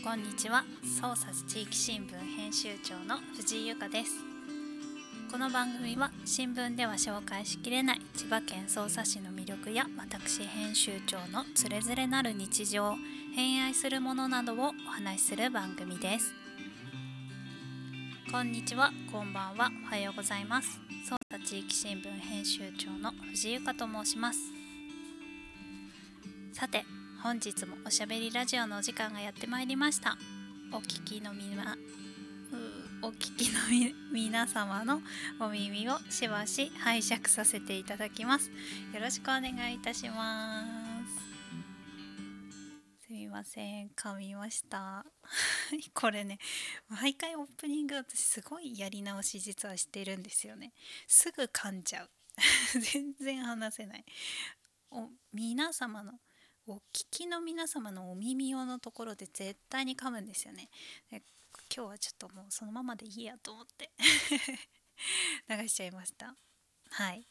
んこんにちは。捜査地域新聞編集長の藤井由香です。この番組は新聞では紹介しきれない千葉県匝瑳市の魅力や私編集長のつれづれなる日常偏愛するものなどをお話しする番組です。こんにちは。こんばんは。おはようございます。捜査地域新聞編集長の藤井由香と申します。さて本日もおしゃべりラジオのお時間がやってまいりました。お聞きのみなお聞きの皆様の お耳をしばし拝借させていただきます。よろしくお願いいたします。すみません噛みました。これね毎回オープニング私すごいやり直し実はしてるんですよね。すぐ噛んじゃう。全然話せない。お皆様のお聞きの皆様のお耳用のところで絶対に噛むんですよね。今日はちょっともうそのままでいいやと思って。流しちゃいました。はい。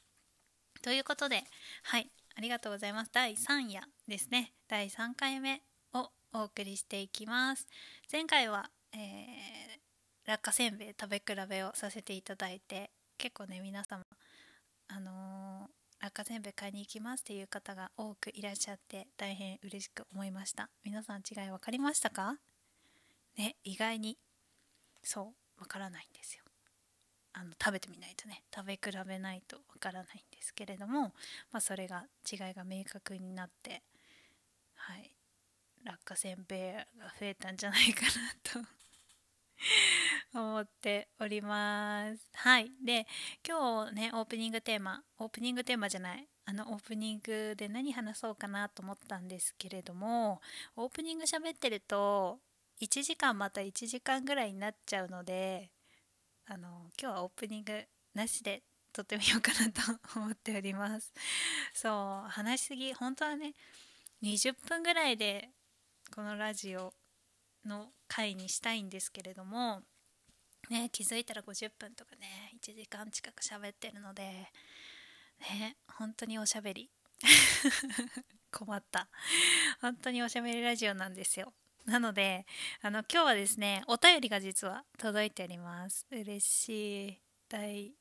ということではい。ありがとうございます。第3夜ですね。第3回目をお送りしていきます。前回は、えー、落花せんべい食べ比べをさせていただいて結構ね皆様あのー落花せんべい買いに行きますっていう方が多くいらっしゃって大変嬉しく思いました。皆さん違い分かりましたか？ね意外に。そう分からないんですよ。あの食べてみないとね。食べ比べないと分からないんですけれども、まあ、それが違いが明確になってはい。落花せんべいが増えたんじゃないかなと。思っております。はい。で、今日ね、オープニングテーマ、オープニングテーマじゃない、あの、オープニングで何話そうかなと思ったんですけれども、オープニング喋ってると、1時間また1時間ぐらいになっちゃうので、あの、今日はオープニングなしで撮ってみようかなと思っております。そう、話しすぎ、本当はね、20分ぐらいでこのラジオの回にしたいんですけれども、ね、気づいたら50分とかね1時間近く喋ってるのでね本当におしゃべり。困った。本当におしゃべりラジオなんですよ。なのであの今日はですねお便りが実は届いております。嬉しい。第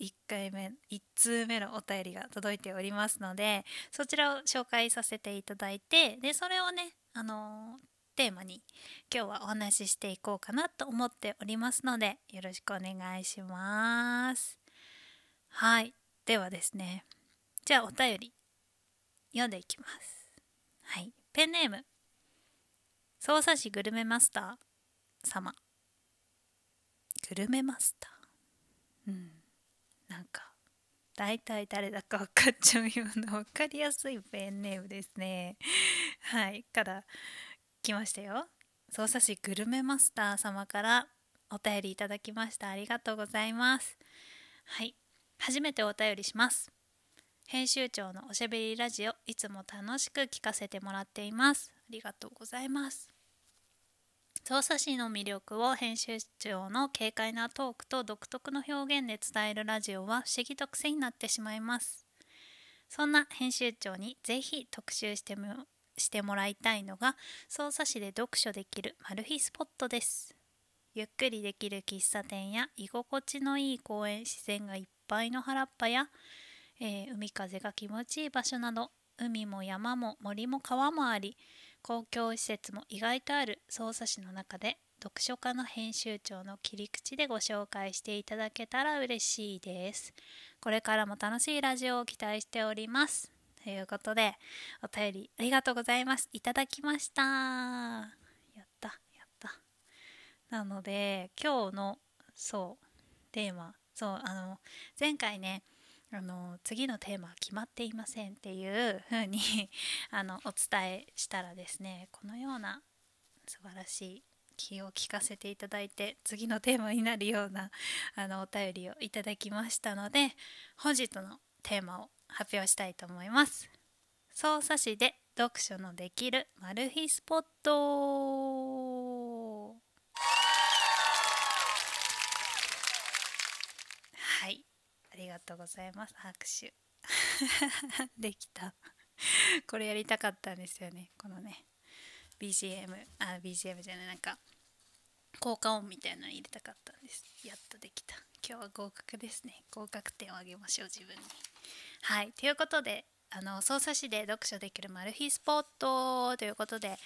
1回目1通目のお便りが届いておりますのでそちらを紹介させていただいてでそれをねあのテーマに今日はお話ししていこうかなと思っておりますのでよろしくお願いします。はい。ではですね。じゃあお便り読んでいきます。はい。ペンネーム。匝瑳市グルメマスター様。グルメマスター。うん。なんか大体誰だか分かっちゃうような分かりやすいペンネームですね。はい。から来ましたよ。匝瑳市グルメマスター様からお便りいただきました。ありがとうございます。はい。初めてお便りします。編集長のおしゃべりラジオいつも楽しく聞かせてもらっています。ありがとうございます。匝瑳市の魅力を編集長の軽快なトークと独特の表現で伝えるラジオは不思議と癖になってしまいます。そんな編集長にぜひ特集してしてもらいたいのが匝瑳市で読書できるマル秘スポットです。ゆっくりできる喫茶店や居心地のいい公園自然がいっぱいの原っぱや、えー、海風が気持ちいい場所など海も山も森も川もあり公共施設も意外とある匝瑳市の中で読書家の編集長の切り口でご紹介していただけたら嬉しいです。これからも楽しいラジオを期待しております。ということで、お便りありがとうございます。いただきました。やった、やった。なので、今日の、そう、テーマ、そう、あの、前回ね、あの次のテーマは決まっていませんっていう風に あのお伝えしたらですねこのような素晴らしい気を利かせていただいて次のテーマになるようなあのお便りをいただきましたので本日のテーマを発表したいと思います。匝瑳市で読書のできるマル秘スポット。はい。ありがとうございます。拍手。できた。これやりたかったんですよね。このね。BGM あ BGM じゃない。なんか効果音みたいなの入れたかったんです。やっとできた。今日は合格ですね。合格点をあげましょう自分に。はい。ということであの操作士で読書できるマル秘スポットということで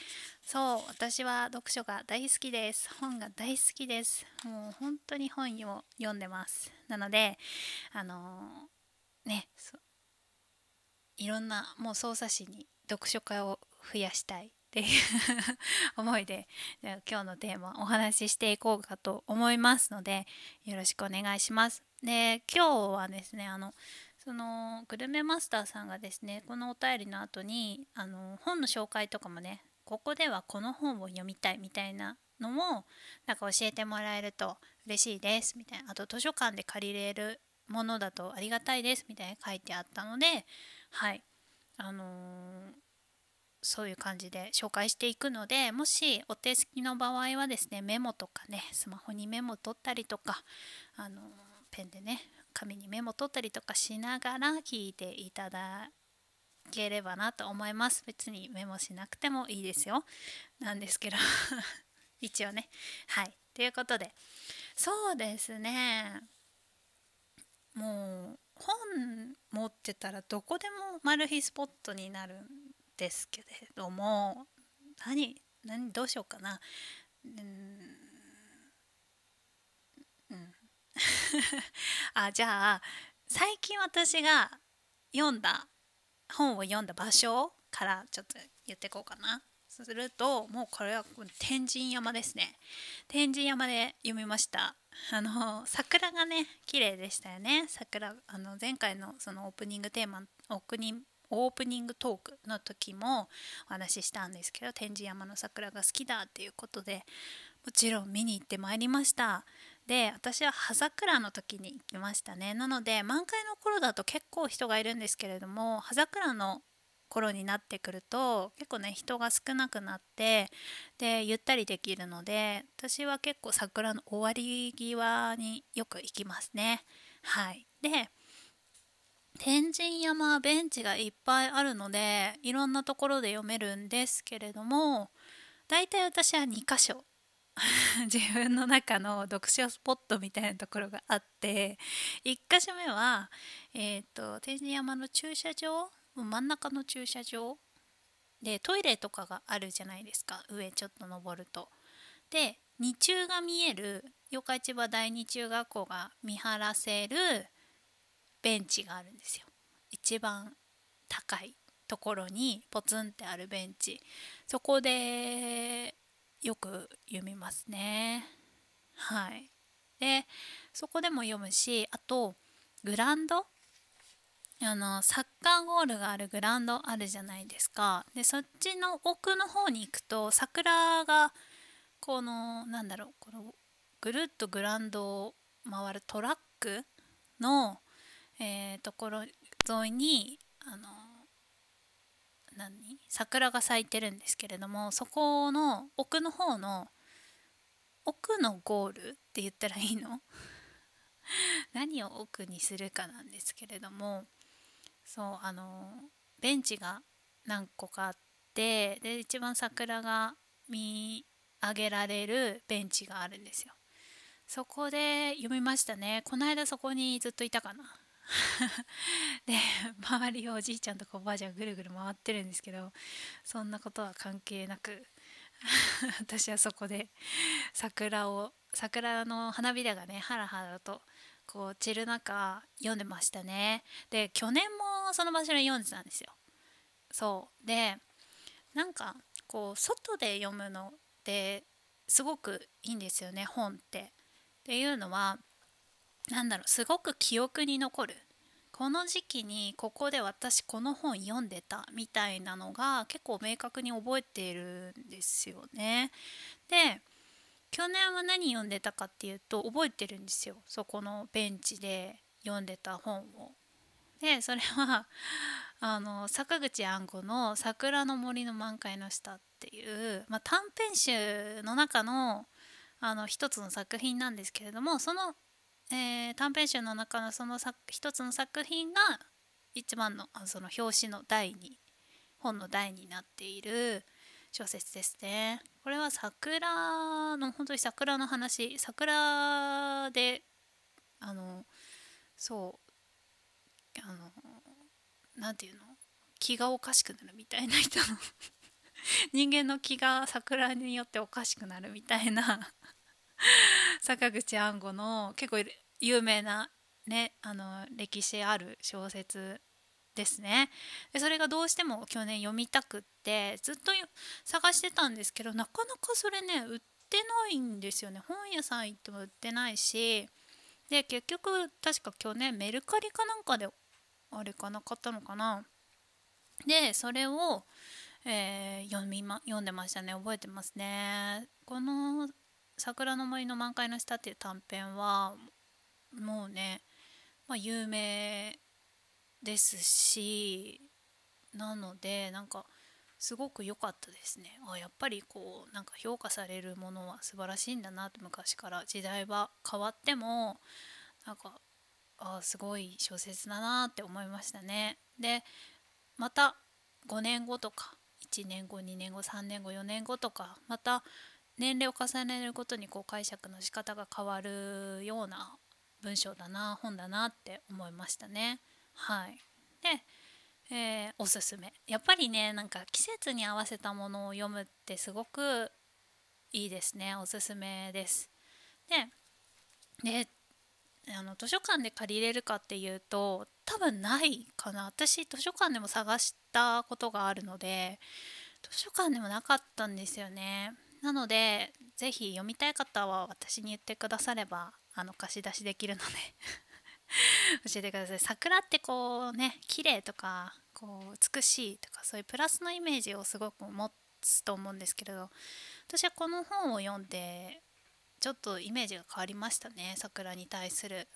そう私は読書が大好きです。本が大好きです。もう本当に本を読んでます。なのであのねいろんなもう操作士に読書家を増やしたいっていう 思いで今日のテーマお話ししていこうかと思いますのでよろしくお願いします。で今日はですねあのそのグルメマスターさんがですねこのお便りの後にあの本の紹介とかもねここではこの本を読みたいみたいなのもなんか教えてもらえると嬉しいですみたいな。あと図書館で借りれるものだとありがたいですみたいな書いてあったのではい。あのーそういう感じで紹介していくのでもしお手すきの場合はですねメモとかねスマホにメモ取ったりとかあのペンでね紙にメモ取ったりとかしながら聞いていただければなと思います。別にメモしなくてもいいですよ。なんですけど。一応ね。はい。ということで。そうですね。もう本持ってたらどこでもマル秘スポットになるんですけれども。何何どうしようかな。うんうん あじゃあ最近私が読んだ本を読んだ場所からちょっと言っていこうかな。するともうこれは天神山ですね。天神山で読みました。あの桜がね綺麗でしたよね。桜あの前回のそのオープニングテーマオープニングオープニングトークの時もお話ししたんですけど天神山の桜が好きだっていうことでもちろん見に行ってまいりました。で私は葉桜の時に行きましたね。なので満開の頃だと結構人がいるんですけれども葉桜の頃になってくると結構ね人が少なくなってでゆったりできるので私は結構桜の終わり際によく行きますね。はい。で天神山ベンチがいっぱいあるのでいろんなところで読めるんですけれども大体私は2箇所 自分の中の読書スポットみたいなところがあって1箇所目は、えーと、天神山の駐車場真ん中の駐車場。でトイレとかがあるじゃないですか上ちょっと登ると。で日中が見える四日市場第二中学校が見晴らせるベンチがあるんですよ。一番高いところにポツンってあるベンチ。そこでよく読みますね。はい。でそこでも読むしあとグランド？あのサッカーゴールがあるグラウンドあるじゃないですか。でそっちの奥の方に行くと桜がこのなんだろうこのぐるっとグラウンドを回るトラックのえー、ところ沿いにあの何？桜が咲いてるんですけれどもそこの奥の方の奥のゴールって言ったらいいの？何を奥にするかなんですけれどもそうあのベンチが何個かあってで一番桜が見上げられるベンチがあるんですよ。そこで読みましたね。この間そこにずっといたかな。で周りをおじいちゃんとかおばあちゃんぐるぐる回ってるんですけどそんなことは関係なく 私はそこで桜を桜の花びらがねハラハラとこう散る中読んでましたね。で去年もその場所で読んでたんですよ。そう。でなんかこう外で読むのってすごくいいんですよね本って。っていうのはなんだろうすごく記憶に残るこの時期にここで私この本読んでたみたいなのが結構明確に覚えているんですよね。で去年は何読んでたかっていうと覚えてるんですよそこのベンチで読んでた本を。でそれは あの坂口安吾の「桜の森の満開の下」っていう、まあ、短編集の中のあの一つの作品なんですけれどもそのえー、短編集の中のその一つの作品が一番のその表紙の台に本の台になっている小説ですね。これは桜の本当に桜の話桜であのそうあの何て言うの気がおかしくなるみたいな人の 人間の気が桜によっておかしくなるみたいな坂口安吾の結構有名なねあの歴史ある小説ですね。でそれがどうしても去年読みたくってずっと探してたんですけどなかなかそれね売ってないんですよね。本屋さん行っても売ってないしで結局確か去年メルカリかなんかであれかな買ったのかな。でそれを、えー、読みま読んでましたね。覚えてますね。この「桜の森の満開の下」っていう短編はもうね、まあ、有名ですしなのでなんかすごく良かったですね。あやっぱりこうなんか評価されるものは素晴らしいんだなって昔から。時代は変わってもなんかあすごい小説だなって思いましたね。でまた5年後とか1年後2年後3年後4年後とかまた年齢を重ねるごとにこう解釈の仕方が変わるような文章だな本だなって思いましたね。はい、で、えー、おすすめ。やっぱりねなんか季節に合わせたものを読むってすごくいいですね。おすすめです。でであの図書館で借りれるかっていうと多分ないかな。私図書館でも探したことがあるので図書館でもなかったんですよね。なので是非読みたい方は私に言ってくださればあの貸し出しできるので 教えてください。桜ってこうね綺麗とかこう美しいとかそういうプラスのイメージをすごく持つと思うんですけれど私はこの本を読んでちょっとイメージが変わりましたね桜に対する。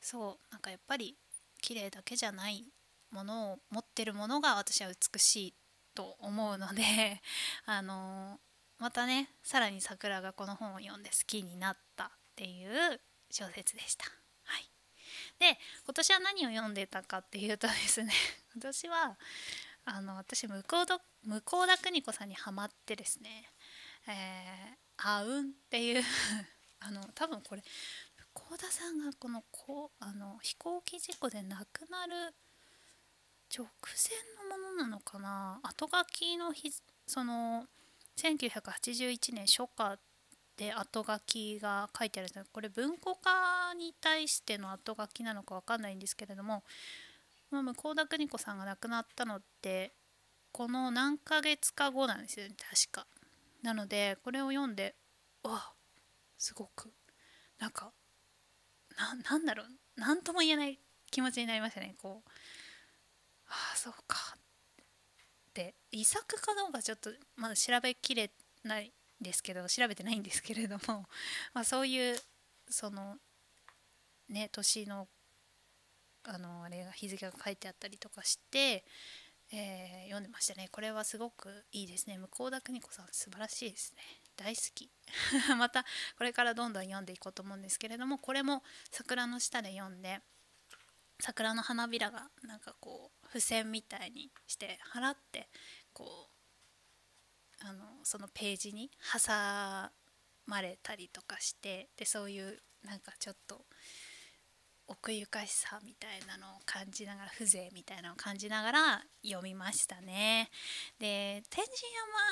そうなんかやっぱり綺麗だけじゃないものを持ってるものが私は美しいと思うので あのまたねさらに桜がこの本を読んで好きになったっていう小説でした。はい、で今年は何を読んでたかっていうとですね 今年はあの私向田向田邦子さんにハマってですね、えーあうんっていう あの多分これ向田さんがこのこあの飛行機事故で亡くなる直前のものなのかな後書きの日その1981年初夏で後書きが書いてあるんですこれ文庫化に対しての後書きなのか分かんないんですけれども、まあ、向田邦子さんが亡くなったのってこの何ヶ月か後なんですよね確か。なのでこれを読んでわすごくなんかなんだろう何とも言えない気持ちになりましたねこうああそうかって遺作かどうかちょっとまだ調べきれないですけど調べてないんですけれども、まあ、そういうそのね年のあのあれが日付が書いてあったりとかしてえー、読んでましたね。これはすごくいいですね。向田邦子さん素晴らしいですね。大好き。またこれからどんどん読んでいこうと思うんですけれどもこれも桜の下で読んで桜の花びらがなんかこう付箋みたいにして払ってこうあのそのページに挟まれたりとかしてでそういうなんかちょっと奥ゆかしさみたいなのを感じながら風情みたいなのを感じながら読みましたね。で天神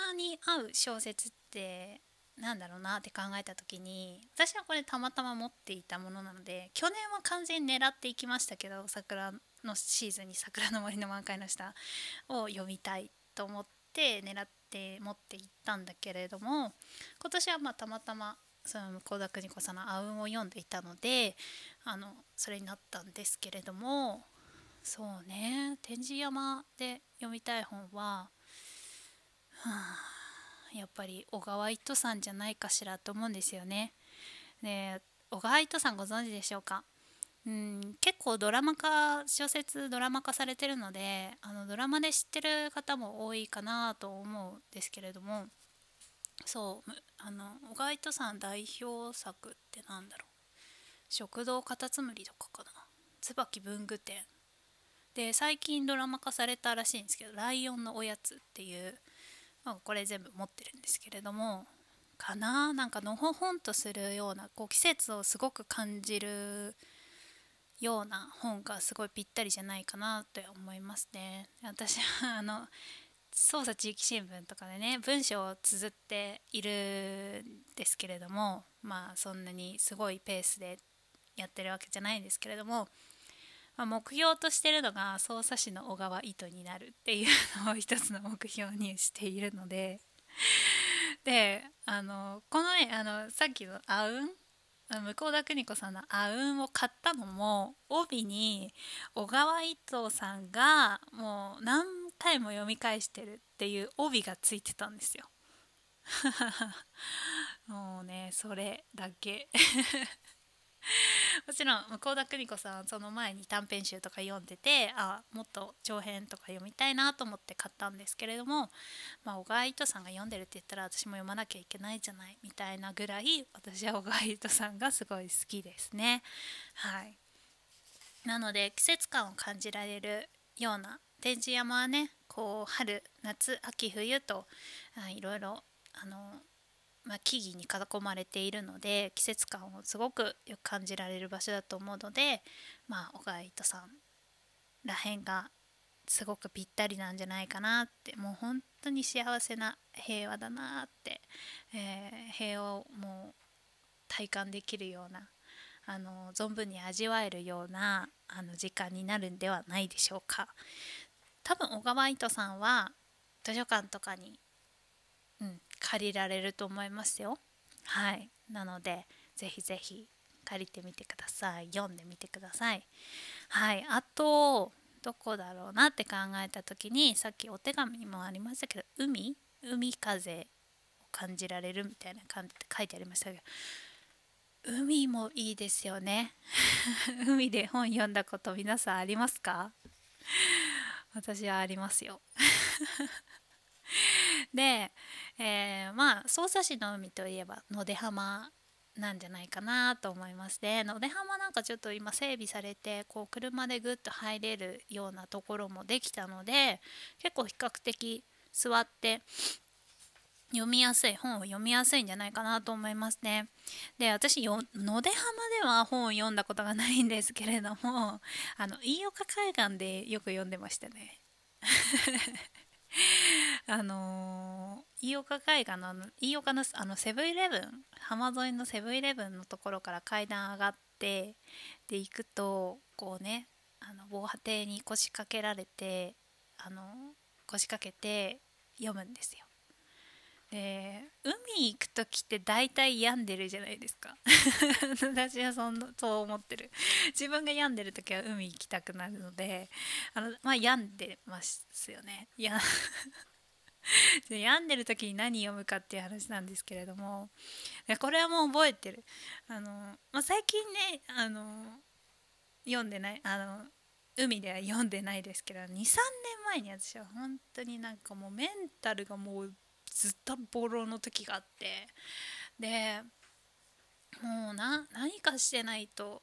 山に合う小説ってなんだろうなって考えた時に私はこれたまたま持っていたものなので去年は完全に狙っていきましたけど桜のシーズンに「桜の森の満開の下」を読みたいと思って狙って持っていったんだけれども今年はまあたまたまその向田邦子さんの「あうん」を読んでいたのであのそれになったんですけれどもそうね天神山で読みたい本は、はあ、やっぱり小川糸さんじゃないかしらと思うんですよね。で小川糸さんご存知でしょうか？うん結構ドラマ化小説ドラマ化されてるのであのドラマで知ってる方も多いかなと思うんですけれどもそうあの小川糸さん代表作ってなんだろう。食堂カタツムリとかかな。椿文具店。で最近ドラマ化されたらしいんですけど「ライオンのおやつ」っていうまあ、これ全部持ってるんですけれどもかな。なんかのほほんとするようなこう季節をすごく感じるような本がすごいぴったりじゃないかなって思いますね。私はあの捜査地域新聞とかでね文章を綴っているんですけれどもまあそんなにすごいペースでやってるわけじゃないんですけれども、まあ、目標としてるのが捜査士の小川糸になるっていうのを一つの目標にしているのでであのこのねあのさっきの「あうん」向田邦子さんの「あうん」を買ったのも帯に小川一藤さんがもう何回も読み返してるっていう帯がついてたんですよ。もうねそれだけ もちろん向田邦子さんその前に短編集とか読んでてあもっと長編とか読みたいなと思って買ったんですけれども、まあ、小川糸さんが読んでるって言ったら私も読まなきゃいけないじゃないみたいなぐらい私は小川糸さんがすごい好きですね。はいなので季節感を感じられるような展示山はねこう春夏秋冬といろいろあのまあ、木々に囲まれているので季節感をすごくよく感じられる場所だと思うので、まあ、小川糸さんらへんがすごくぴったりなんじゃないかなってもう本当に幸せな平和だなって、えー、平和をもう体感できるようなあの存分に味わえるようなあの時間になるんではないでしょうか。多分小川糸さんは図書館とかに、うん、借りられると思いますよ。はい。なので、ぜひぜひ借りてみてください。読んでみてください。はい。あと、どこだろうなって考えた時に、さっきお手紙もありましたけど、海？海風を感じられるみたいな感じで書いてありましたけど、海もいいですよね。海で本読んだこと皆さんありますか？私はありますよ。で、えー、まあ匝瑳市の海といえば野出浜なんじゃないかなと思いますね野出浜なんかちょっと今整備されてこう車でぐっと入れるようなところもできたので結構比較的座って読みやすい本を読みやすいんじゃないかなと思いますね。で私野出浜では本を読んだことがないんですけれどもあの飯岡海岸でよく読んでましたね。あのー、飯岡海岸の飯岡のあのセブンイレブン浜沿いのセブンイレブンのところから階段上がってで行くとこうねあの防波堤に腰掛けられてあの腰掛けて読むんですよ。で海行く時って大体病んでるじゃないですか。私はそんなそう思ってる。自分が病んでる時は海行きたくなるのであのまあ病んでますよね。いや 病んでる時に何読むかっていう話なんですけれどもこれはもう覚えてる。あの、まあ、最近ねあの読んでないあの海では読んでないですけど23年前に私は本当になんかもうメンタルがもうずっとボロの時があってでもうな何かしてないと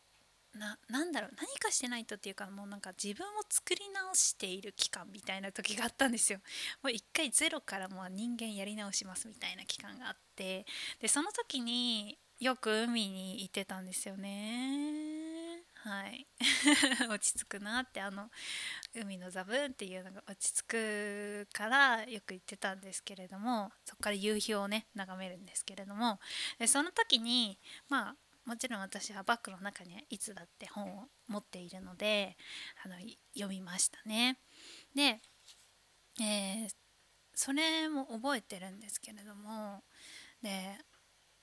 ななんだろう何かしてないとっていうかもうなんか自分を作り直している期間みたいな時があったんですよ。もう一回ゼロからもう人間やり直しますみたいな期間があってでその時によく海に行ってたんですよね。はい 落ち着くなってあの海のザブンっていうのが落ち着くからよく言ってたんですけれどもそこから夕日をね眺めるんですけれどもでその時にまあもちろん私はバッグの中にはいつだって本を持っているのであの読みましたね。で、えー、それも覚えてるんですけれどもで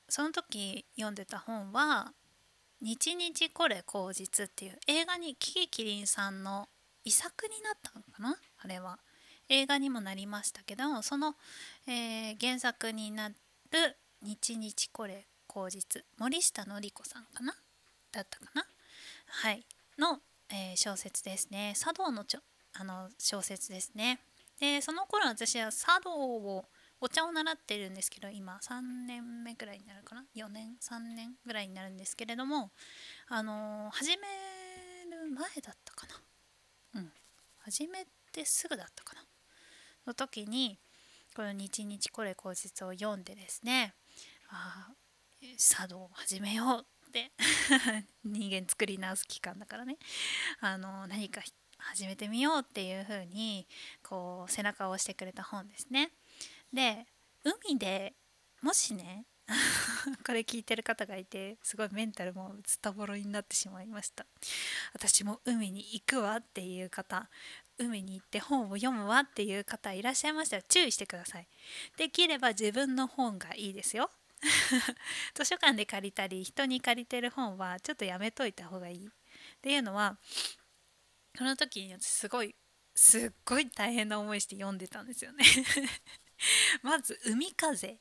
その時読んでた本は日日これ口実っていう映画にキキキリンさんの遺作になったのかな？あれは。映画にもなりましたけどその、えー、原作になる日日これ口実森下典子さんかな？だったかな？はい。の、えー、小説ですね。茶道のちょあの小説ですね。でその頃私は茶道をお茶を習ってるんですけど今3年目ぐらいになるかな？4年？3年ぐらいになるんですけれどもあのー、始める前だったかな？うん。始めてすぐだったかな？の時にこの「日日これ口実」を読んでですねあ茶道を始めようって 人間作り直す期間だからね。あの何か始めてみようっていう風にこう背中を押してくれた本ですね。で海でもしね これ聞いてる方がいてすごいメンタルもズタボロになってしまいました。私も海に行くわっていう方海に行って本を読むわっていう方いらっしゃいましたら注意してください。できれば自分の本がいいですよ。図書館で借りたり人に借りてる本はちょっとやめといた方がいい。っていうのはその時に私すごいすっごい大変な思いして読んでたんですよね。まず海風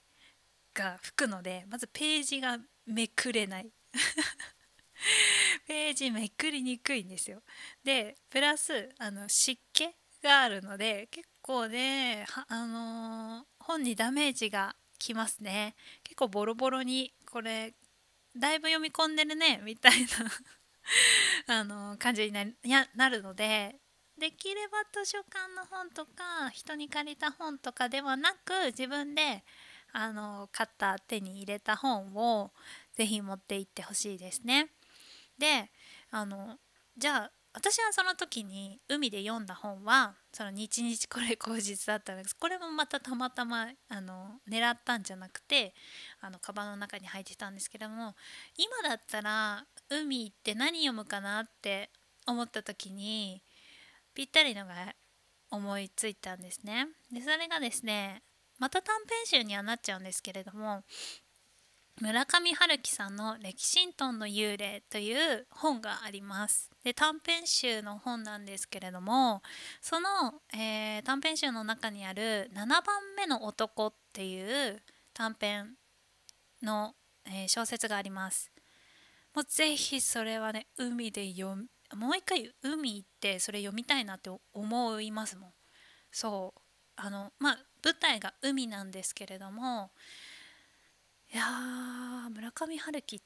が吹くのでまずページがめくれない。ページめくりにくいんですよ。でプラスあの湿気があるので結構ねあのー、本にダメージがきますね。結構ボロボロにこれだいぶ読み込んでるねみたいな あの感じにななるのでできれば図書館の本とか人に借りた本とかではなく自分であの買った手に入れた本をぜひ持って行ってほしいですね。であのじゃあ私はその時に海で読んだ本はその日日これ口実だったんですこれもまたたまたまあの狙ったんじゃなくてあのカバンの中に入ってたんですけども今だったら海行って何読むかなって思った時にぴったりのが思いついたんですね。でそれがですねまた短編集にはなっちゃうんですけれども村上春樹さんの「歴史トンの幽霊」という本があります。で短編集の本なんですけれどもその、えー、短編集の中にある「7番目の男」っていう短編の、えー、小説があります。もうぜひそれはね海で読もう一回海行ってそれ読みたいなって思いますもん。そう。あのまあ舞台が海なんですけれどもいや村上春樹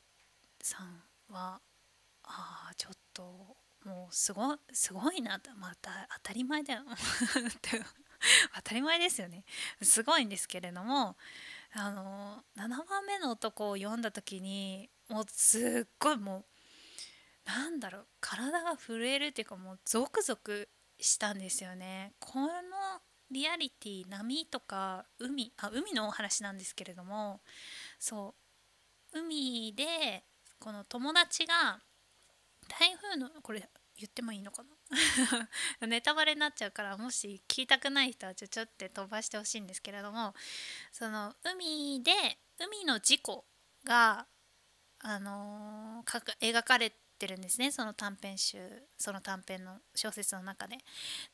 さんはあちょっともうすごすごいなまた当たり前だよ。当たり前ですよね。すごいんですけれどもあの7番目の男を読んだ時にもうすっごいもうなんだろう体が震えるっていうかもうゾクゾクしたんですよね。このリアリティ波とか海あ海のお話なんですけれどもそう。海でこの友達が台風のこれ言ってもいいのかな？ネタバレになっちゃうからもし聞きたくない人はちょちょって飛ばしてほしいんですけれどもその海で海の事故が、あのー、描かれってるんですねその短編集その短編の小説の中で。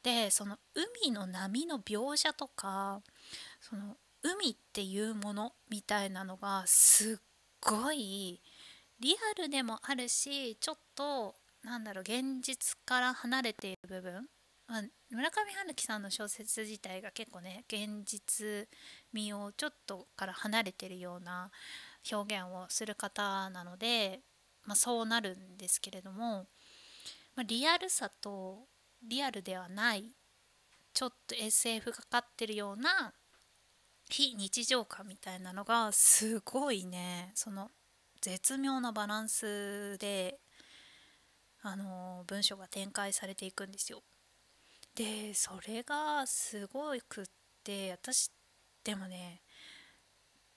でその海の波の描写とかその海っていうものみたいなのがすっごいリアルでもあるしちょっとなんだろう現実から離れている部分、まあ、村上春樹さんの小説自体が結構ね現実味をちょっとから離れてるような表現をする方なのでまあ、そうなるんですけれども、まあ、リアルさとリアルではないちょっと SF がかってるような非日常感みたいなのがすごいねその絶妙なバランスであの文章が展開されていくんですよ。でそれがすごくって私でもね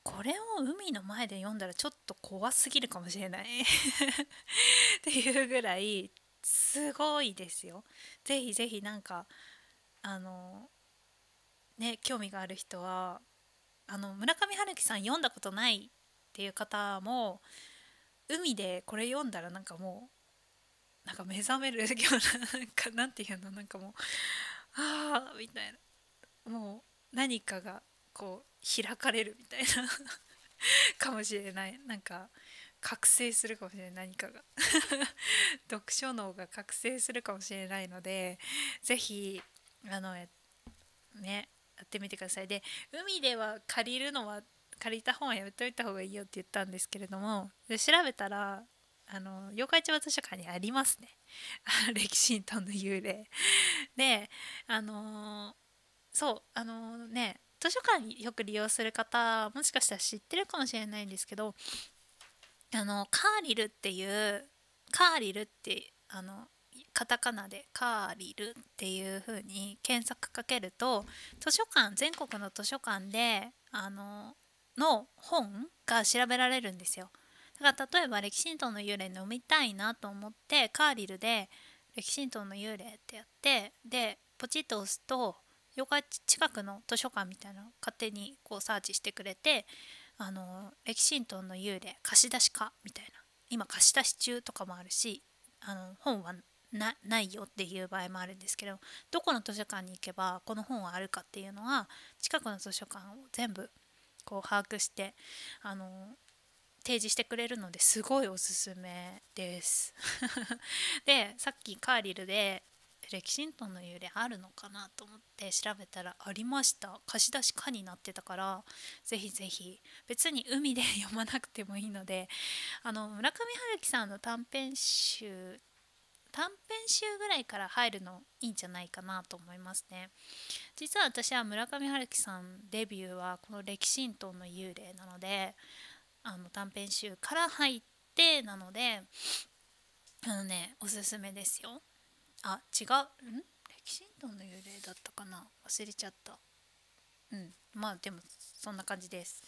これを海の前で読んだらちょっと怖すぎるかもしれない っていうぐらいすごいですよ。ぜひぜひなんかあのね興味がある人はあの村上春樹さん読んだことないっていう方も海でこれ読んだらなんかもうなんか目覚めるようななんかなんていうのなんかもうああみたいなもう何かがこう開かれるみたいな。かもしれない。なんか覚醒するかもしれない。何かが。読書脳が覚醒するかもしれないので是非あのねやってみてください。で海では借りるのは借りた本はやめといた方がいいよって言ったんですけれどもで調べたらあの妖怪市場図書館にありますね。歴史トンの幽霊。であのそうあのね図書館よく利用する方もしかしたら知ってるかもしれないんですけどあのカーリルっていうカーリルってあのカタカナでカーリルっていう風に検索かけると図書館全国の図書館であのの本が調べられるんですよ。だから例えば歴史ンの幽霊飲みたいなと思ってカーリルで歴史ンの幽霊ってやってでポチッと押すとヨガ近くの図書館みたいなの勝手にこうサーチしてくれてあの歴史ンの幽霊貸し出しかみたいな。今貸し出し中とかもあるしあの本はないよっていう場合もあるんですけどどこの図書館に行けばこの本はあるかっていうのは近くの図書館を全部こう把握してあの提示してくれるのですごいおすすめです。でさっきカーリルでレキシントンの幽霊あるのかなと思って調べたらありました。貸し出し可になってたからぜひぜひ。別に海で 読まなくてもいいのであの村上春樹さんの短編集短編集ぐらいから入るのいいんじゃないかなと思いますね。実は私は村上春樹さんデビューはこの「歴史との幽霊」なのであの短編集から入ってなのであのねおすすめですよ。あ違う。ん？歴史との幽霊だったかな？忘れちゃった。うん。まあでもそんな感じです。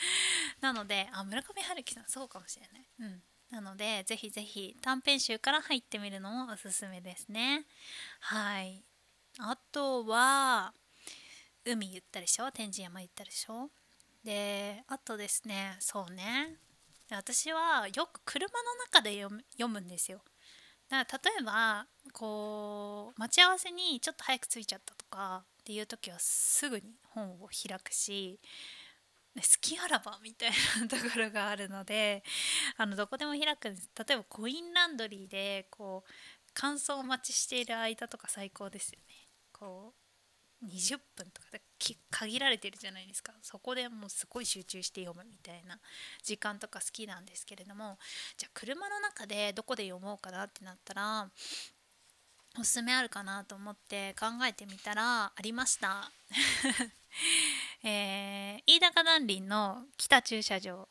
なのであ村上春樹さんそうかもしれない。うん。なのでぜひぜひ短編集から入ってみるのもおすすめですね。はい。あとは海言ったでしょ？天神山言ったでしょ？であとですねそうね。私はよく車の中で読むんですよ。だから例えばこう待ち合わせにちょっと早く着いちゃったとかっていう時はすぐに本を開くし好きあらばみたいなところがあるのであのどこでも開くんです。例えばコインランドリーでこう乾燥待ちしている間とか最高ですよね。こう20分とかで限られてるじゃないですか。そこでもうすごい集中して読むみたいな時間とか好きなんですけれどもじゃあ車の中でどこで読もうかなってなったらおすすめあるかなと思って考えてみたらありました。えー、飯高南林の北駐車場。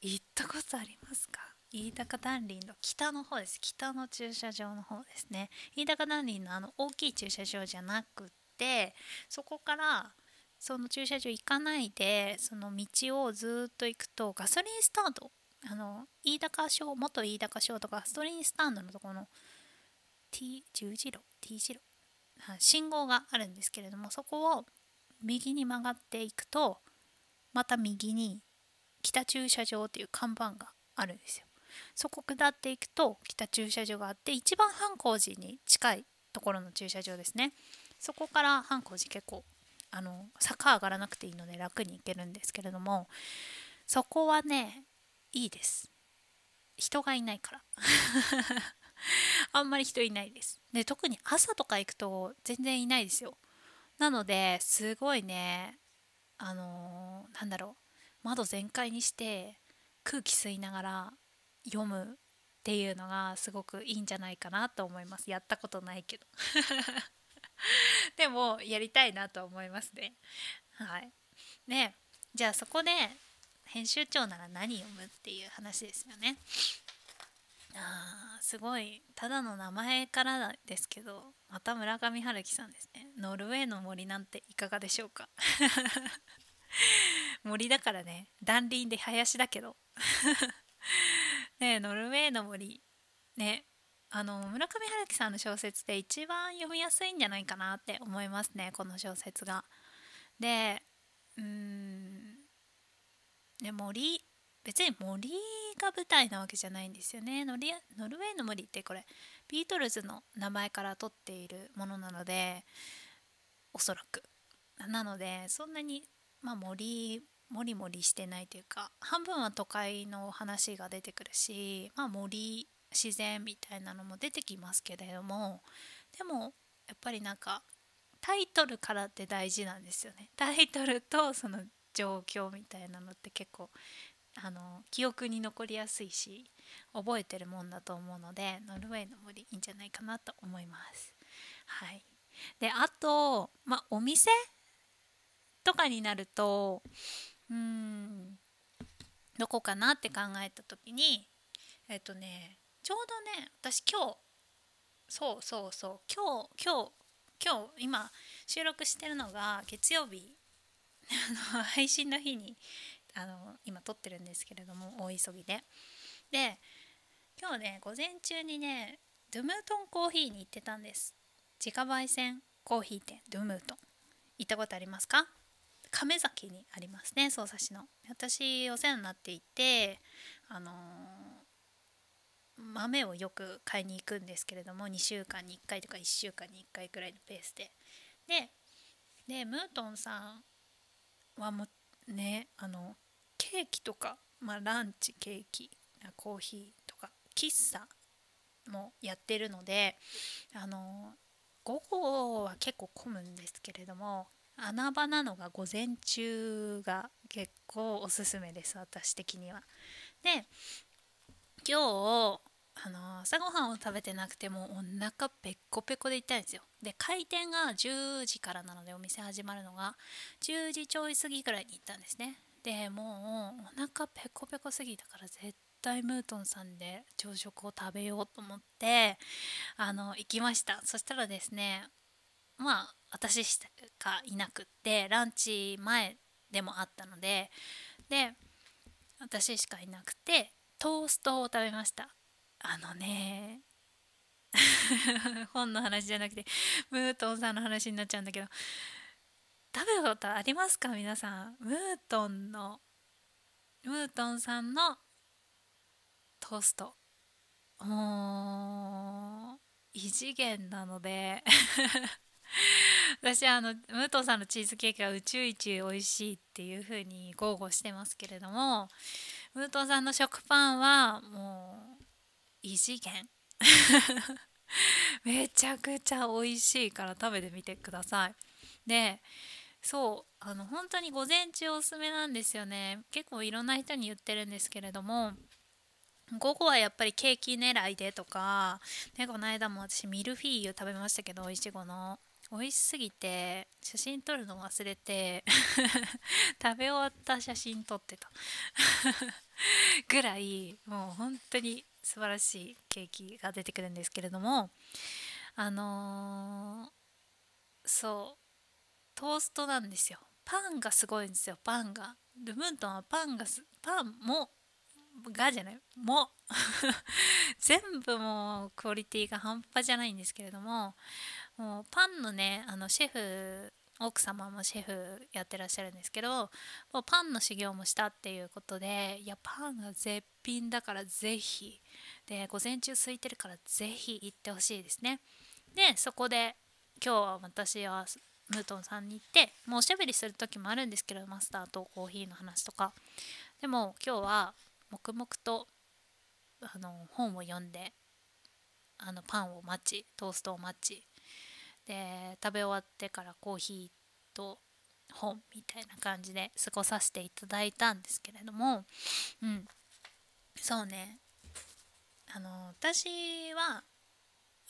行ったことありますか？飯高南林の北の方です。北の駐車場の方ですね。飯高南林のあの大きい駐車場じゃなくてそこからその駐車場行かないでその道をずっと行くとガソリンスタンド。あの飯高小元飯高小とかガソリンスタンドのところの T 十字路 T 字路信号があるんですけれどもそこを右に曲がっていくとまた右に北駐車場っていう看板があるんですよ。そこ下っていくと北駐車場があって一番反光寺に近いところの駐車場ですね。そこから反光寺結構あの坂上がらなくていいので楽に行けるんですけれどもそこはねいいです。人がいないから。あんまり人いないです。で特に朝とか行くと全然いないですよ。なのですごいねあのー、なんだろう窓全開にして空気吸いながら読むっていうのがすごくいいんじゃないかなと思います。やったことないけど。でもやりたいなと思いますね。はい。ねじゃあそこで編集長なら何読むっていう話ですよね。あすごいただの名前からですけどまた村上春樹さんですね。ノルウェーの森なんていかがでしょうか？森だからね断林で林だけど。ねノルウェーの森ねあの村上春樹さんの小説で一番読みやすいんじゃないかなって思いますねこの小説が。でうんね森別に森が舞台なわけじゃないんですよね。ノリノルウェーの森ってこれビートルズの名前から取っているものなのでおそらく。なのでそんなに、まあ、森もりもりしてないというか半分は都会の話が出てくるし、まあ、森自然みたいなのも出てきますけれどもでもやっぱりなんかタイトルからって大事なんですよね。タイトルとその状況みたいなのって結構あの記憶に残りやすいし覚えてるもんだと思うのでノルウェーの森いいんじゃないかなと思います。はい、であと、ま、お店とかになるとうんどこかなって考えた時にえっとねちょうどね私今日そうそうそう今日今日今日今収録してるのが月曜日 配信の日にあの今撮ってるんですけれども大急ぎで。で今日ね午前中にねドゥムートンコーヒーに行ってたんです。自家焙煎コーヒー店ドゥムートン。行ったことありますか？亀崎にありますね匝瑳市の。私お世話になっていてあのー、豆をよく買いに行くんですけれども2週間に1回とか1週間に1回くらいのペースで。ででムートンさんはもねあのケーキとか、まあ、ランチケーキコーヒーとか喫茶もやってるのであの午後は結構混むんですけれども穴場なのが午前中が結構おすすめです私的には。で今日あの朝ごはんを食べてなくてもお腹ペッコペコで行ったんですよで開店が10時からなのでお店始まるのが10時ちょい過ぎぐらいに行ったんですねでもうお腹ペコペコすぎたから絶対ムートンさんで朝食を食べようと思ってあの行きました。そしたらですねまあ私しかいなくってランチ前でもあったのでで私しかいなくてトーストを食べました。あのね 本の話じゃなくてムートンさんの話になっちゃうんだけど食べたことありますか？皆さん。ムートンのムートンさんのトースト。もう異次元なので。私あのムートンさんのチーズケーキは宇宙一美味しいっていう風に豪語してますけれどもムートンさんの食パンはもう異次元。めちゃくちゃ美味しいから食べてみてください。でそうあの本当に午前中おすすめなんですよね。結構いろんな人に言ってるんですけれども午後はやっぱりケーキ狙いでとか、ね、この間も私ミルフィーユ食べましたけどいちごの。美味しすぎて写真撮るの忘れて 食べ終わった写真撮ってた。ぐらいもう本当に素晴らしいケーキが出てくるんですけれどもあのー、そうトーストなんですよ。パンがすごいんですよパンが。ルムントンはパンがパンもがじゃないも。全部もうクオリティが半端じゃないんですけれどももうパンのねあのシェフ奥様もシェフやってらっしゃるんですけどもうパンの修行もしたっていうことでいやパンが絶品だからぜひ。で午前中空いてるからぜひ行ってほしいですね。でそこで今日は私はムートンさんに行ってもうおしゃべりする時もあるんですけどマスターとコーヒーの話とか。でも今日は黙々とあの本を読んであのパンを待ちトーストを待ちで食べ終わってからコーヒーと本みたいな感じで過ごさせていただいたんですけれどもうん。そうね。あの私は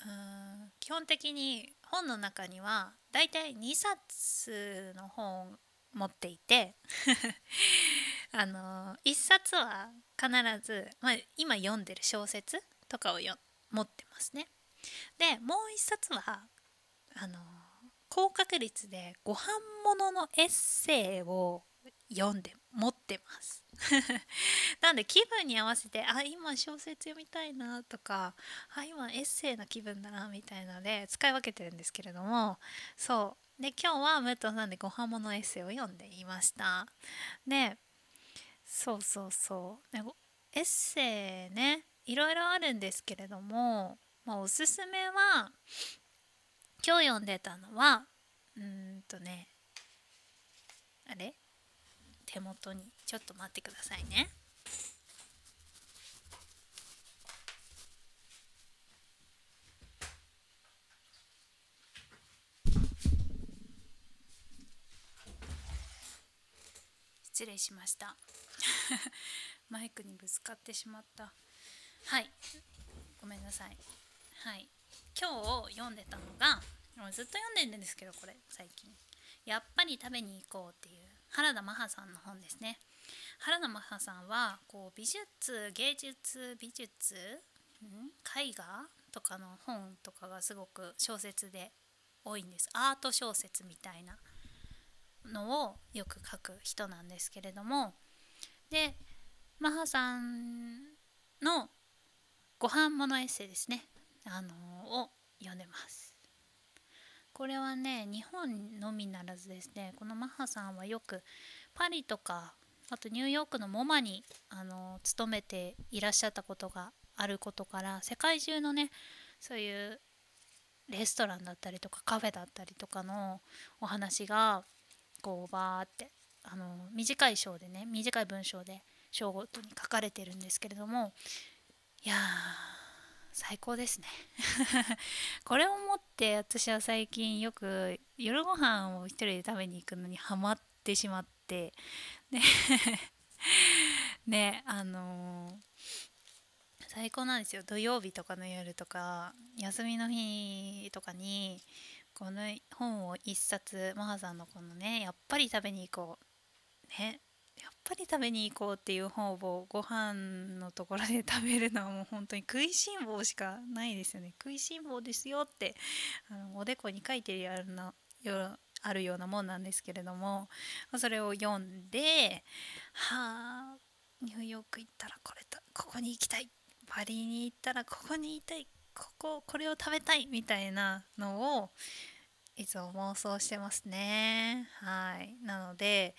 うん基本的に本の中にはだいたい2冊の本を持っていて あの1冊は必ず、まあ、今読んでる小説とかをよ持ってますね。でもう1冊はあの高確率でご飯物のエッセイを読んで持ってます なんで気分に合わせてあ今小説読みたいなとかあ今エッセイの気分だなみたいなので使い分けてるんですけれどもそう。で今日はムートさんでご飯物エッセイを読んでいました。でそうそうそう。でエッセイねいろいろあるんですけれども、まあ、おすすめは今日読んでたのはうんとねあれ？手元に。ちょっと待ってくださいね。失礼しました。マイクにぶつかってしまった。はい。ごめんなさい。はい。今日読んでたのがずっと読んでるんですけどこれ最近。やっぱり食べに行こうっていう原田マハさんの本ですね。原田マハさんはこう美術芸術美術、ん、絵画とかの本とかがすごく小説で多いんです。アート小説みたいなのをよく書く人なんですけれども。でマハさんのご飯ものエッセイですね。あのを読んでます。これはね日本のみならずですねこのマハさんはよくパリとかあとニューヨークのモマにあの勤めていらっしゃったことがあることから世界中のねそういうレストランだったりとかカフェだったりとかのお話がこうバーってあの短い章でね短い文章で章ごとに書かれてるんですけれどもいやー最高ですね。これをもって私は最近よく夜ご飯を一人で食べに行くのにハマってしまって ねねあのー、最高なんですよ。土曜日とかの夜とか休みの日とかにこの本を一冊マハさんのこのねやっぱり食べに行こう。ねやっぱり食べに行こうっていう本をご飯のところで食べるのはもう本当に食いしん坊しかないですよね。食いしん坊ですよってあのおでこに書いてるあるのよあるようなもんなんですけれどもそれを読んではあニューヨーク行ったらこれとここに行きたいパリに行ったらここにいたいこここれを食べたいみたいなのをいつも妄想してますね。はい。なので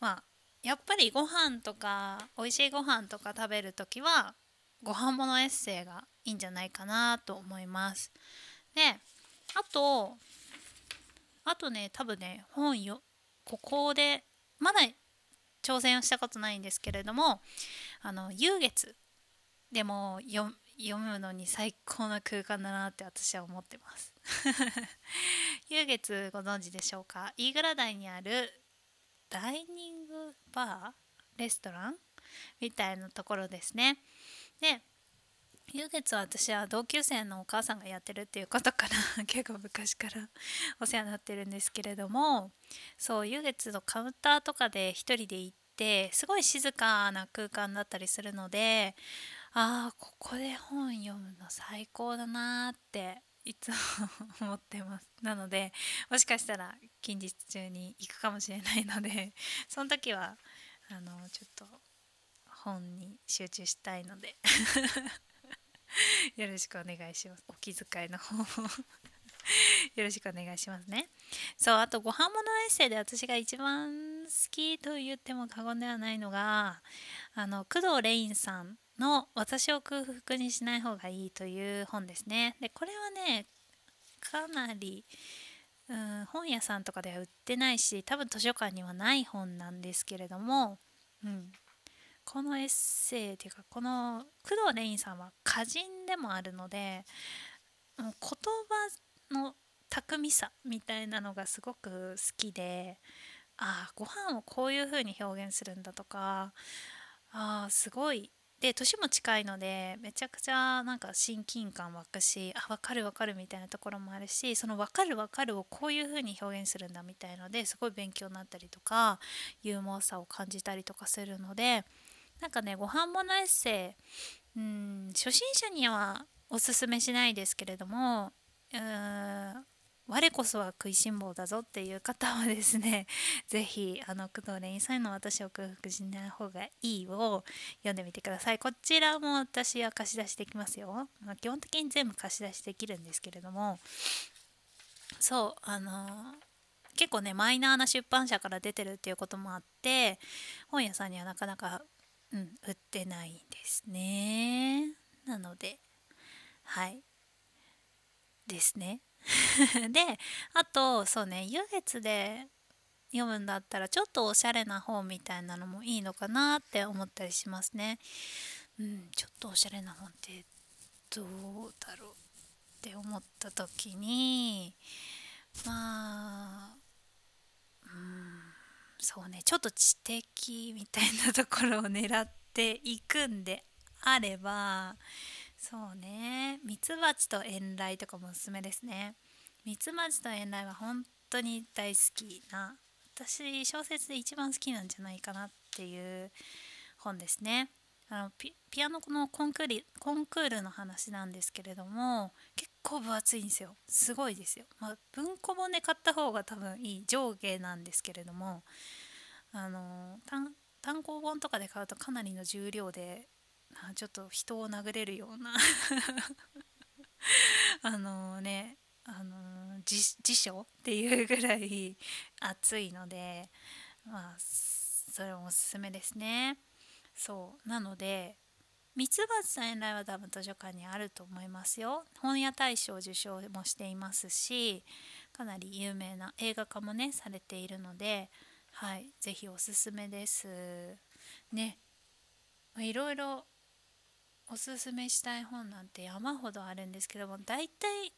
まあやっぱりご飯とか美味しいご飯とか食べる時はご飯ものエッセイがいいんじゃないかなと思います。であとあとね多分ね本よここでまだ挑戦をしたことないんですけれどもあの優月でも読むのに最高な空間だなって私は思ってます。優月ご存知でしょうか？飯倉台にあるダイニングバーレストラン？みたいなところですね。で優月は私は同級生のお母さんがやってるっていうことから 結構昔から お世話になってるんですけれどもそう優月のカウンターとかで一人で行ってすごい静かな空間だったりするのでああここで本読むの最高だなっていつも思ってます。なのでもしかしたら近日中に行くかもしれないので その時はあのちょっと本に集中したいので。よろしくお願いします。お気遣いの方も。よろしくお願いしますね。そうあとご飯物エッセイで私が一番好きと言っても過言ではないのがあの工藤レインさんの「私を空腹にしない方がいい」という本ですね。でこれはねかなりうん本屋さんとかでは売ってないし多分図書館にはない本なんですけれども、うん、このエッセイっていうかこの工藤レインさんは歌人でもあるのでもう言葉の巧みさみたいなのがすごく好きでああご飯をこういう風に表現するんだとかああすごい。で年も近いのでめちゃくちゃなんか親近感湧くしあ分かる分かるみたいなところもあるしその分かる分かるをこういう風に表現するんだみたいのですごい勉強になったりとかユーモアさを感じたりとかするのでなんかねご飯ものエッセイうん初心者にはおすすめしないですけれどもうーん我こそは食いしん坊だぞっていう方はですね 是非あの工藤レインさんの「私を空腹しない方がいい」を読んでみてください。こちらも私は貸し出しできますよ、まあ、基本的に全部貸し出しできるんですけれどもそうあの結構ねマイナーな出版社から出てるっていうこともあって本屋さんにはなかなか、うん、売ってないんですね。なのではい。ですね。であとそうね優月で読むんだったらちょっとおしゃれな本みたいなのもいいのかなって思ったりしますね。うんちょっとおしゃれな本ってどうだろうって思った時にまあうんそうねちょっと知的みたいなところを狙っていくんであればそうねミツバチと遠雷とかもおすすめですねミツバチと遠雷は本当に大好きな私小説で一番好きなんじゃないかなっていう本ですね。あのピアノのコンクールコンクールの話なんですけれども結構分厚いんですよ。すごいですよ、まあ、文庫本で買った方が多分いい上下なんですけれどもあの単行本とかで買うとかなりの重量でちょっと人を殴れるような。あのねあの辞書っていうぐらい熱いのでまあそれもおすすめですね。そう。なのでミツバチさん来は多分図書館にあると思いますよ。本屋大賞受賞もしていますしかなり有名な映画化もねされているのではい是非おすすめです。ね。いろいろおすすめしたい本なんて山ほどあるんですけども大体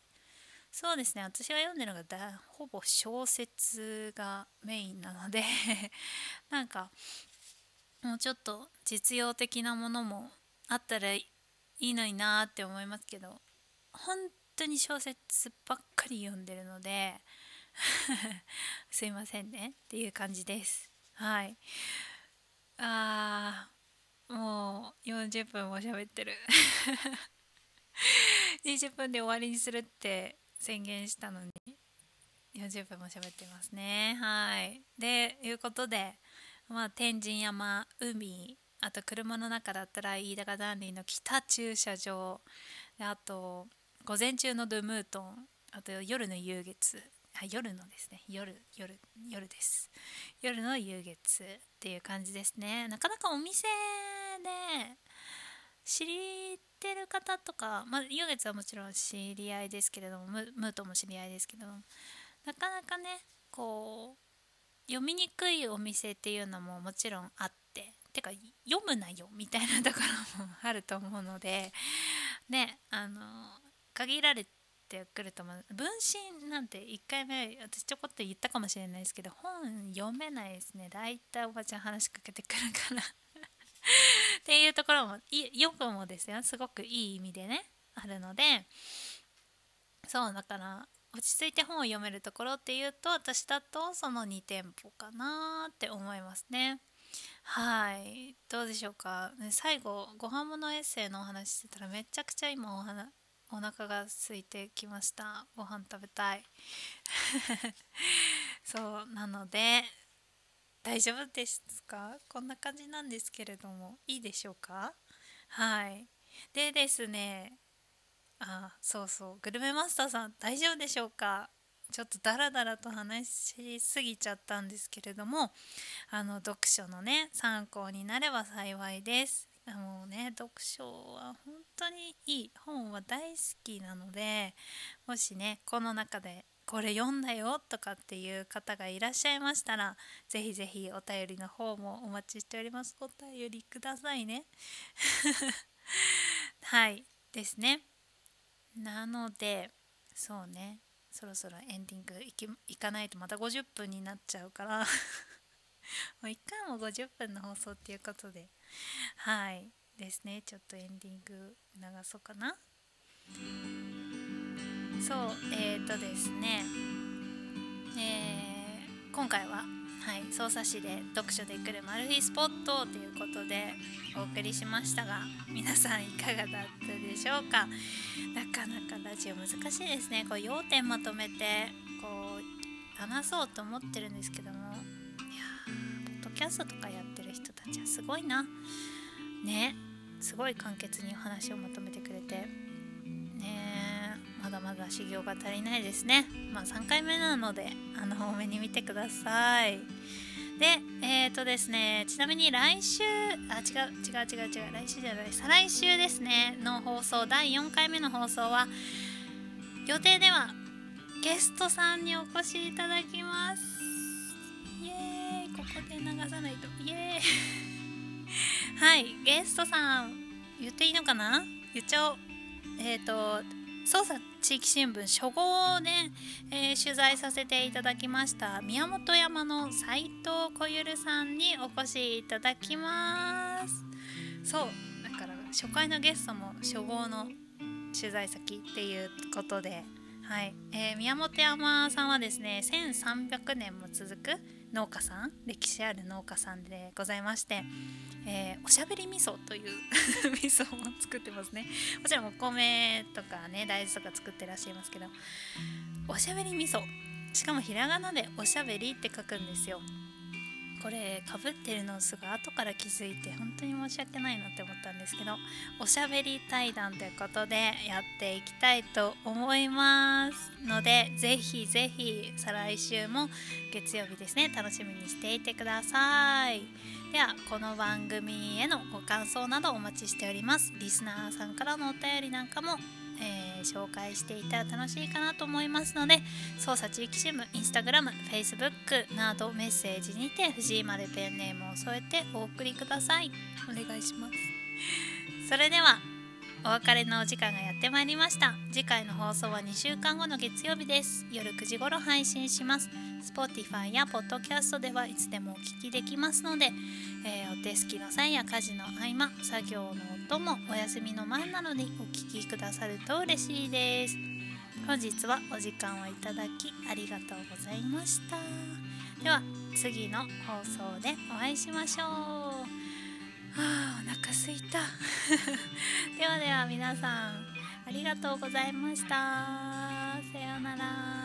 そうですね私が読んでるのがだほぼ小説がメインなので なんかもうちょっと実用的なものもあったらいいのになって思いますけど本当に小説ばっかり読んでるので すいませんねっていう感じです。はい。あーもう40分も喋ってる。20分で終わりにするって宣言したのに40分も喋ってますね。はい。でいうことでまあ天神山海あと車の中だったら飯高ダンリーの北駐車場。あと午前中のドゥムートン。あと夜の夕月。あ夜のですね。夜夜夜です。夜の夕月っていう感じですね。なかなかお店で知ってる方とか、まあ、夕月はもちろん知り合いですけれどもムムートも知り合いですけどなかなかねこう読みにくいお店っていうのももちろんあっててか読むなよみたいなところもあると思うので ねあの限られてくると思う分身なんて1回目私ちょこっと言ったかもしれないですけど本読めないですね。大体おばちゃん話しかけてくるから。っていうところもよくもですよ。すごくいい意味でねあるので。そうだから落ち着いて本を読めるところっていうと私だとその2店舗かなって思いますね。はい。どうでしょうか、ね、最後ご飯物エッセイのお話してたらめちゃくちゃ今おお腹が空いてきました。ご飯食べたい。そうなので大丈夫ですか？こんな感じなんですけれどもいいでしょうか？はい。でですねあそうそう。グルメマスターさん大丈夫でしょうか？ちょっとダラダラと話しすぎちゃったんですけれどもあの読書のね参考になれば幸いです。もうね読書は本当にいい。本は大好きなのでもしねこの中でこれ読んだよとかっていう方がいらっしゃいましたらぜひぜひお便りの方もお待ちしております。お便りくださいね。はいですね。なのでそうね。そろそろエンディングいきいかないとまた50分になっちゃうから。もう1回も50分の放送っていうことで。はい。ですね。ちょっとエンディング流そうかな。そう。えーとですね。えー、今回ははい匝瑳市で読書で来るマル秘スポットということでお送りしましたが皆さんいかがだったでしょうか？なかなかラジオ難しいですね。こう要点まとめてこう話そうと思ってるんですけども。いやポッドキャストとかやってる人たちはすごいな。ねすごい簡潔にお話をまとめてくれて。ね。まだまだ修行が足りないですね。まあ3回目なのであの多めに見てください。でえっ、ー、とですねちなみに来週あ違う違う違う違う来週じゃない再来週ですねの放送第4回目の放送は予定ではゲストさんにお越しいただきます。イエーイここで流さないと。イエーイ。はいゲストさん言っていいのかな？言っちゃおう。えっ、ー、と捜査地域新聞初号で、えー、取材させていただきました宮本山の斉藤小ゆるさんにお越しいただきます。そうだから初回のゲストも初号の取材先っていうことではい、えー、宮本山さんはですね1300年も続く農家さん歴史ある農家さんでございまして、えー、おしゃべり味噌という 味噌を作ってますね。もちろんお米とかね大豆とか作ってらっしゃいますけどおしゃべり味噌。しかもひらがなでおしゃべりって書くんですよ。これかぶってるのすぐ後から気づいて本当に申し訳ないなって思ったんですけどおしゃべり対談ということでやっていきたいと思いますのでぜひぜひ再来週も月曜日ですね楽しみにしていてください。ではこの番組へのご感想などお待ちしております。リスナーさんからのお便りなんかもえー、紹介していたら楽しいかなと思いますので操作地域新聞インスタグラムフェイスブックなどメッセージにて藤井までペンネームを添えてお送りください。お願いしますそれではお別れのお時間がやってまいりました。次回の放送は2週間後の月曜日です。夜9時頃配信します。Spotify や Podcast ではいつでもお聞きできますので、えー、お手すきの際や家事の合間作業の音もお休みの前なのでお聞きくださると嬉しいです。本日はお時間をいただきありがとうございました。では次の放送でお会いしましょう。あお腹すいた。ではでは皆さんありがとうございました。さようなら。